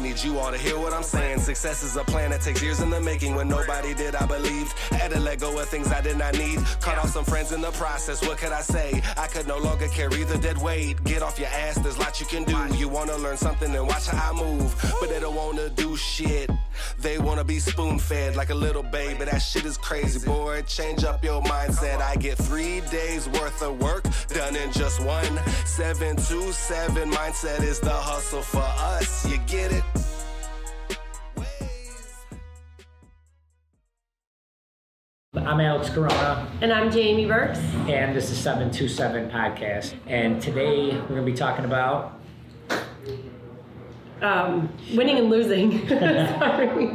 need you all to hear what I'm saying. Success is a plan that takes years in the making. When nobody did, I believed. Had to let go of things I did not need. Cut off some friends in the process. What could I say? I could no longer carry the dead weight. Get off your ass, there's lots you can do. You wanna learn something and watch how I move. But they don't wanna do shit. They wanna be spoon fed like a little baby. That shit is crazy, boy. Change up your mindset. I get three days worth of work done in just one. 727 mindset is the hustle for us. You get it? I'm Alex Corona, And I'm Jamie Burks. and this is 727 Podcast. And today we're going to be talking about Um, winning and losing. Sorry.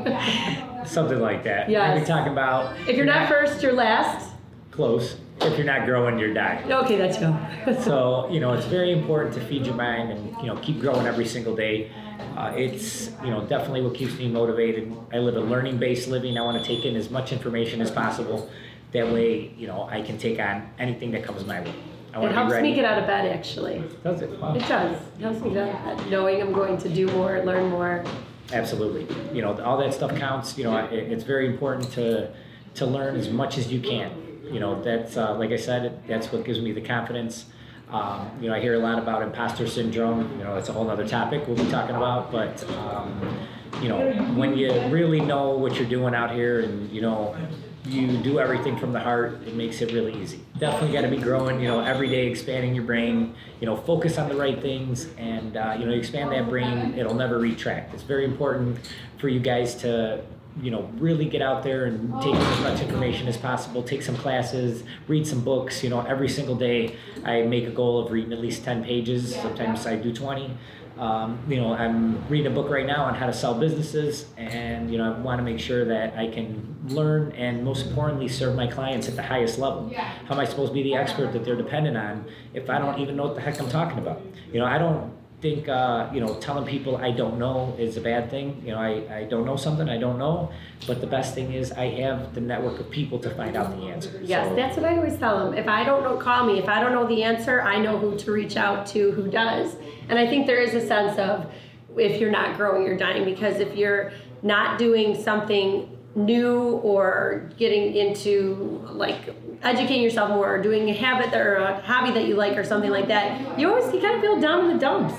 something like that. Yeah. We're going to be talking about If you're not first, you're last. close. If you're not growing, you're dying. Okay, let's go. So, you know, it's very important to feed your mind and, you know, keep growing every single day. Uh, it's, you know, definitely what keeps me motivated. I live a learning based living. I want to take in as much information as possible. That way, you know, I can take on anything that comes my way. I It want to be helps me get out of bed, actually. Does it? Wow. It does. It helps me get out of bed, knowing I'm going to do more, learn more. Absolutely. You know, all that stuff counts. You know, it, it's very important to to learn as much as you can. You know, that's uh, like I said, that's what gives me the confidence. Um, you know, I hear a lot about imposter syndrome. You know, it's a whole other topic we'll be talking about. But um, you know, when you really know what you're doing out here, and you know, you do everything from the heart, it makes it really easy. Definitely got to be growing. You know, every day expanding your brain. You know, focus on the right things, and uh, you know, expand that brain. It'll never retract. It's very important for you guys to you know really get out there and take as much information as possible take some classes read some books you know every single day i make a goal of reading at least 10 pages sometimes i do 20 um, you know i'm reading a book right now on how to sell businesses and you know i want to make sure that i can learn and most importantly serve my clients at the highest level. How am i supposed to be the expert that they're dependent on if i don't even know what the heck i'm talking about? You know i don't think uh, you know telling people I don't know is a bad thing. You know, I, I don't know something I don't know, but the best thing is I have the network of people to find out the answer. Yes, So, that's what I always tell them. If I don't know, call me. If I don't know the answer, I know who to reach out to who does. And I think there is a sense of if you're not growing, you're dying. Because if you're not doing something new or getting into like educating yourself more or doing a habit or a hobby that you like or something like that, you always you kind of feel down in the dumps.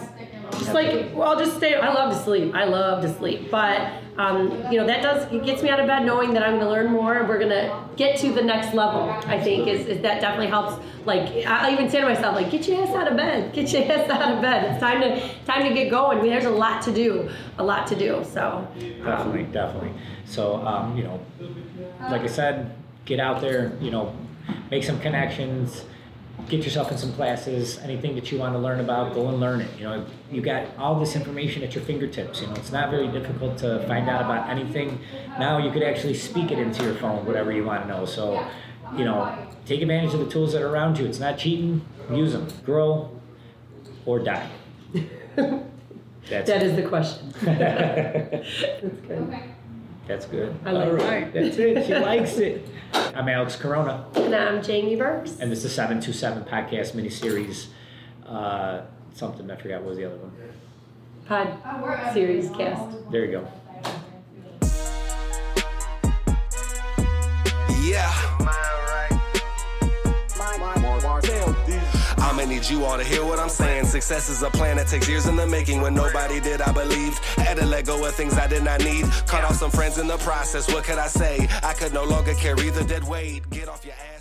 Just like, well, I'll just stay. I love to sleep. I love to sleep. But, um, you know, that does, it gets me out of bed knowing that I'm going to learn more and we're going to get to the next level, I think, is, is that definitely helps. Like, I even say to myself, like, get your ass out of bed. Get your ass out of bed. It's time to, time to get going. I mean, there's a lot to do, a lot to do. So, definitely, definitely. So um, you know, like I said, get out there. You know, make some connections. Get yourself in some classes. Anything that you want to learn about, go and learn it. You know, you got all this information at your fingertips. You know, it's not very difficult to find out about anything. Now you could actually speak it into your phone, whatever you want to know. So, you know, take advantage of the tools that are around you. It's not cheating. Use them. Grow or die. That's that is the question. That's good. That's good. I like All it. that's it. She likes it. I'm Alex Corona, And I'm Jamie Burks. and this is 727 podcast miniseries. Uh, something, I forgot what was the other one. Pod series cast. There you go. Yeah. Need you all to hear what I'm saying. Success is a plan that takes years in the making. When nobody did, I believed. Had to let go of things I did not need. Cut off some friends in the process. What could I say? I could no longer carry the dead weight. Get off your ass.